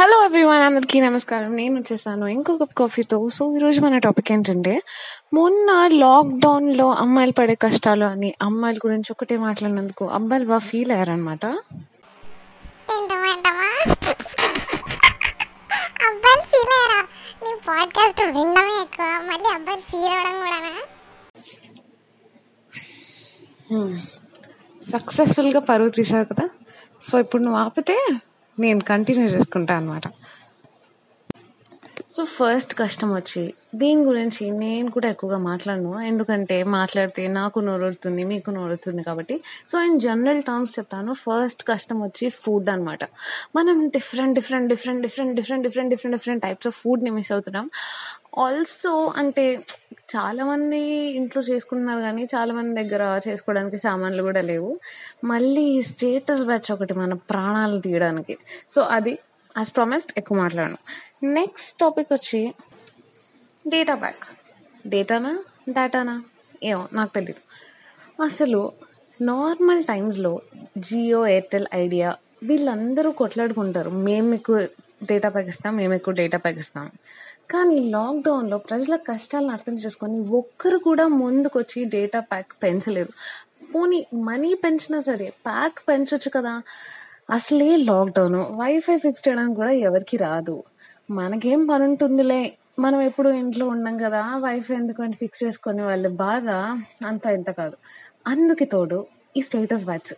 Hello everyone అందరికీ నమస్కారం. నేను వచ్చేసాను. ఇంకొక కాఫీతో సో ఈరోజు మన టాపిక్ ఏంటంటే మొన్న లాక్డౌన్లో అమ్మాయిలు పడే కష్టాలు అని అమ్మాయిల గురించి ఒకటే మాట్లాడినందుకు అబ్బాయిలు బాగా ఫీల్ అయ్యారనమాట ఏంటమ్మా? ఏంటమ్మా అబ్బాయిలు ఫీల్ అయ్యారా? నీ పాడ్కాస్ట్ వినడమే ఎక్కువ. మళ్ళీ అబ్బాయిలు ఫీల్ అవ్వడం కూడానా? సక్సెస్ఫుల్గా పరువు తీసావు కదా. సో ఇప్పుడు నువ్వు ఆపితే నేను కంటిన్యూ చేసుకుంటా అనమాట సో ఫస్ట్ కష్టం వచ్చి దీని గురించి నేను కూడా ఎక్కువగా మాట్లాడను. ఎందుకంటే మాట్లాడితే నాకు నోరుతుంది మీకు నోరుతుంది కాబట్టి. సో ఇన్ జనరల్ టర్మ్స్ చెప్తాను ఫస్ట్ కష్టం వచ్చి ఫుడ్ అనమాట మనం different different different different different different different different types of ఫుడ్ని మిస్ అవుతున్నాం. ఆల్సో అంటే చాలా మంది ఇంట్లో చేసుకుంటున్నారు కానీ చాలా మంది దగ్గర చేసుకోవడానికి సామాన్లు కూడా లేవు. మళ్ళీ స్టేటస్ బ్యాచ్ ఒకటి మన ప్రాణాలు తీయడానికి. సో అది యాజ్ ప్రామిస్డ్ ఎక్కువ మాట్లాడను. నెక్స్ట్ టాపిక్ వచ్చి డేటా బ్యాక్ డేటానా డేటానా ఏమో నాకు తెలీదు. అసలు నార్మల్ టైమ్స్లో జియో ఎయిర్టెల్ ఐడియా వీళ్ళందరూ కొట్లాడుకుంటారు. మేము మీకు డేటా ప్యాక్ ఇస్తాం మేము ఎక్కువ డేటా ప్యాక్ ఇస్తాం కానీ లాక్డౌన్లో ప్రజల కష్టాలను అర్థం చేసుకొని ఒక్కరు కూడా ముందుకొచ్చి డేటా ప్యాక్ పెంచలేదు. పోనీ మనీ పెంచినా సరే ప్యాక్ పెంచొచ్చు కదా. అసలే లాక్డౌన్ వైఫై ఫిక్స్ చేయడానికి కూడా ఎవరికి రాదు. మనకేం పని ఉంటుందిలే మనం ఎప్పుడు ఇంట్లో ఉన్నాం కదా. వైఫై ఎందుకు అని ఫిక్స్ చేసుకునే వాళ్ళు బాగా అంత ఇంత కాదు. అందుకే తోడు ఈ స్టేటస్ బ్యాచ్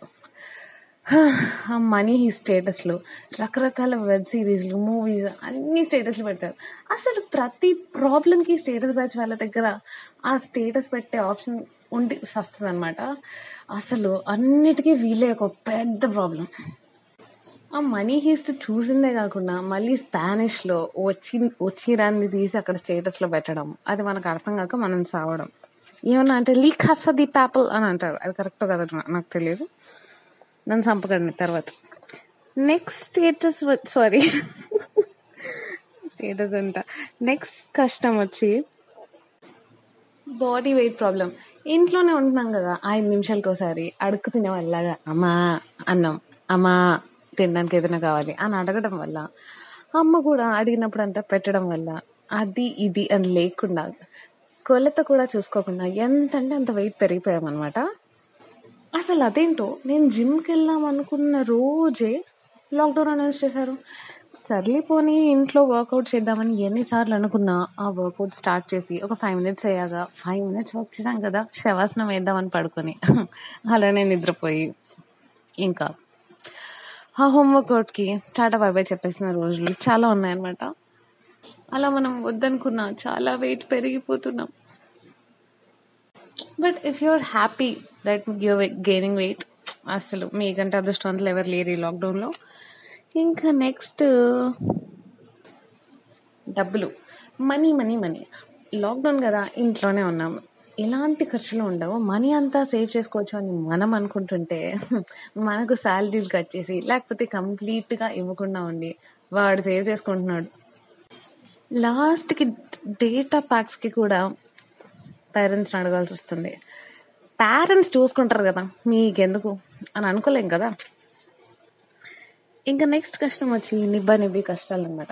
ఆ మనీ ఈ స్టేటస్లు రకరకాల వెబ్ సిరీస్లు మూవీస్ అన్ని స్టేటస్లు పెడతారు. అసలు ప్రతి ప్రాబ్లంకి స్టేటస్ బ్యాచ్ వాళ్ళ దగ్గర ఆ స్టేటస్ పెట్టే ఆప్షన్ ఉండి వస్తుంది అనమాట అసలు అన్నిటికీ వీలే ఒక పెద్ద ప్రాబ్లం. ఆ మనీ హీస్ట్ చూసిందే కాకుండా మళ్ళీ స్పానిష్లో వచ్చి వచ్చి రాంది తీసి అక్కడ స్టేటస్లో పెట్టడం. అది మనకు అర్థం కాక మనం సావడం. ఏమన్నా అంటే లీక్ హస్సది ప్యాపుల్ అని అంటారు. అది కరెక్ట్ కదా నాకు తెలియదు. నన్ను చంపకండి తర్వాత. నెక్స్ట్ స్టేటస్ సారీ స్టేటస్ అంట. నెక్స్ట్ కష్టం వచ్చి బాడీ వెయిట్ ప్రాబ్లం ఇంట్లోనే ఉంటున్నాం కదా ఐదు నిమిషాలకి ఒకసారి అడుక్కు తినే వాళ్ళగా అమ్మా అన్నం అమ్మా తినడానికి ఏదైనా కావాలి అని అడగడం వల్ల అమ్మ కూడా అడిగినప్పుడు అంతా పెట్టడం వల్ల అది ఇది అని లేకుండా కొలత కూడా చూసుకోకుండా ఎంత అంటే అంత వెయిట్ పెరిగిపోయామన్నమాట. అసలు అదేంటో? నేను జిమ్కి వెళ్దాం అనుకున్న రోజే లాక్డౌన్ అనౌన్స్ చేశారు. సర్లేపోని ఇంట్లో వర్కౌట్ చేద్దామని ఎన్నిసార్లు అనుకున్నా ఆ వర్కౌట్ స్టార్ట్ చేసి ఒక ఫైవ్ మినిట్స్ అయ్యాక ఫైవ్ మినిట్స్ వర్క్ చేశాం కదా శవాసనం వేద్దామని పడుకొని అలానే నిద్రపోయి ఇంకా ఆ హోమ్ వర్కౌట్కి టాటా బాయ్ బాయ్ చెప్పేసిన రోజులు చాలా ఉన్నాయన్నమాట. అలా మనం వద్దనుకున్నా చాలా weight పెరిగిపోతున్నాం. But if you're happy that you're gaining weight అసలు మీకంటే అదృష్టవంతులు ఎవరు లేరు ఈ లాక్డౌన్లో ఇంకా నెక్స్ట్ డబ్బులు. మనీ మనీ మనీ లాక్డౌన్ కదా ఇంట్లోనే ఉన్నాము. ఎలాంటి ఖర్చులు ఉండవు. మనీ అంతా సేవ్ చేసుకోవచ్చు అని మనం అనుకుంటుంటే మనకు శాలరీలు కట్ చేసి లేకపోతే కంప్లీట్గా ఇవ్వకుండా ఉండి వాడు సేవ్ చేసుకుంటున్నాడు. లాస్ట్కి డేటా ప్యాక్స్కి కూడా పేరెంట్స్ని అడగాల్సి వస్తుంది. పేరెంట్స్ చూసుకుంటారు కదా మీకెందుకు? అని అనుకోలేం కదా. ఇంకా నెక్స్ట్ కష్టం వచ్చి నిబ్బ నిబ్బి కష్టాలు అనమాట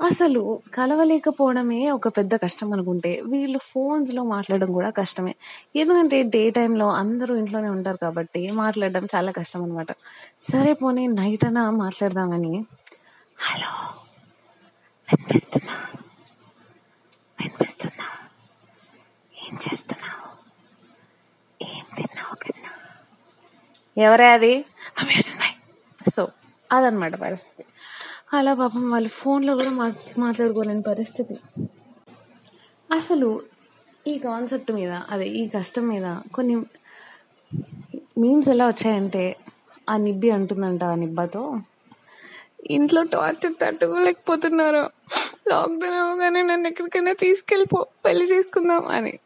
అసలు కలవలేకపోవడమే ఒక పెద్ద కష్టం అనుకుంటే వీళ్ళు ఫోన్స్లో లో మాట్లాడడం కూడా కష్టమే. ఎందుకంటే డే టైంలో అందరూ ఇంట్లోనే ఉంటారు కాబట్టి మాట్లాడడం చాలా కష్టం అనమాట సరే పోనీ నైట్ అనా మాట్లాడదామని. హలో వినిపిస్తున్నా వినిపిస్తున్నా ఏం చేస్తున్నావు ఏం తిన్నావు కన్నా? ఎవరే అది? సో అదనమాట పరిస్థితి. అలా పాపం వాళ్ళు ఫోన్లో కూడా మాట్లాడుకోలేని పరిస్థితి. అసలు ఈ కాన్సెప్ట్ మీద అదే ఈ కష్టం మీద కొన్ని మీమ్స్ ఎలా వచ్చాయంటే ఆ నిబ్బి అంటుందంట ఆ నిబ్బతో ఇంట్లో టార్చర్ తట్టుకోలేకపోతున్నారు. లాక్డౌన్ అవగానే నన్ను ఎక్కడికైనా తీసుకెళ్ళిపో పెళ్ళి చేసుకుందాం అని.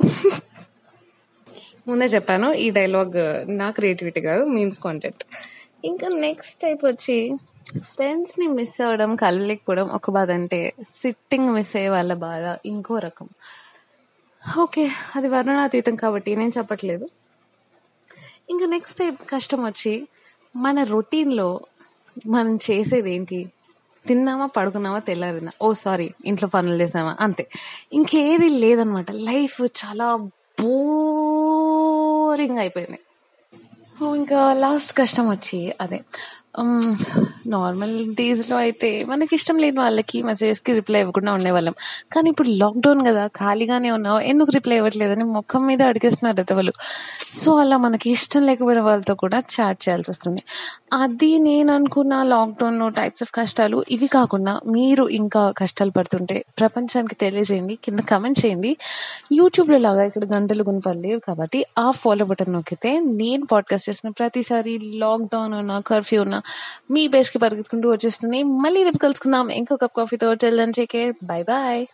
ముందే చెప్పాను ఈ డైలాగ్ నా క్రియేటివిటీ కాదు మీమ్స్ కాంటెంట్ ఇంకా నెక్స్ట్ టైప్ వచ్చి ఫ్రెండ్స్ని మిస్ అవ్వడం కలవలేకపోవడం ఒక బాధ అంటే సిట్టింగ్ మిస్ అయ్యే వాళ్ళ బాధ ఇంకో రకం. ఓకే అది వర్ణనాతీతం కాబట్టి నేను చెప్పట్లేదు. ఇంకా నెక్స్ట్ టైప్ కష్టం వచ్చి మన రొటీన్లో మనం చేసేది ఏంటి తిన్నామా పడుకున్నామా తెల్లారిందా? ఓ సారీ ఇంట్లో పనులు చేసామా అంతే. ఇంకేది లేదనమాట లైఫ్ చాలా బోరింగ్ అయిపోయింది. ఇంకా లాస్ట్ కష్టం వచ్చి అదే. నార్మల్ డేస్లో అయితే మనకి ఇష్టం లేని వాళ్ళకి మెసేజెస్కి రిప్లై ఇవ్వకుండా ఉండేవాళ్ళం. కానీ ఇప్పుడు లాక్డౌన్ కదా ఖాళీగానే ఉన్నావు ఎందుకు రిప్లై ఇవ్వట్లేదని ముఖం మీద అడిగేస్తున్నారు వాళ్ళు సో అలా మనకి ఇష్టం లేకపోయిన వాళ్ళతో కూడా చాట్ చేయాల్సి వస్తుంది. అది నేను అనుకున్న లాక్డౌన్ టైప్స్ ఆఫ్ కష్టాలు ఇవి కాకుండా మీరు ఇంకా కష్టాలు పడుతుంటే ప్రపంచానికి తెలియజేయండి కింద కమెంట్ చేయండి. యూట్యూబ్లో లాగా ఇక్కడ గంటలు గుణపాలు లేవు కాబట్టి ఆ ఫాలో బటన్ నొక్కితే నేను పాడ్కాస్ట్ చేసిన ప్రతిసారి లాక్డౌన్ ఉన్నా కర్ఫ్యూ ఉన్నా మీ బేస్కి పరిగెత్తుకుంటూ వచ్చేస్తుంది. మళ్ళీ రేపు కలుసుకుందాం. ఇంకో cup and take care bye bye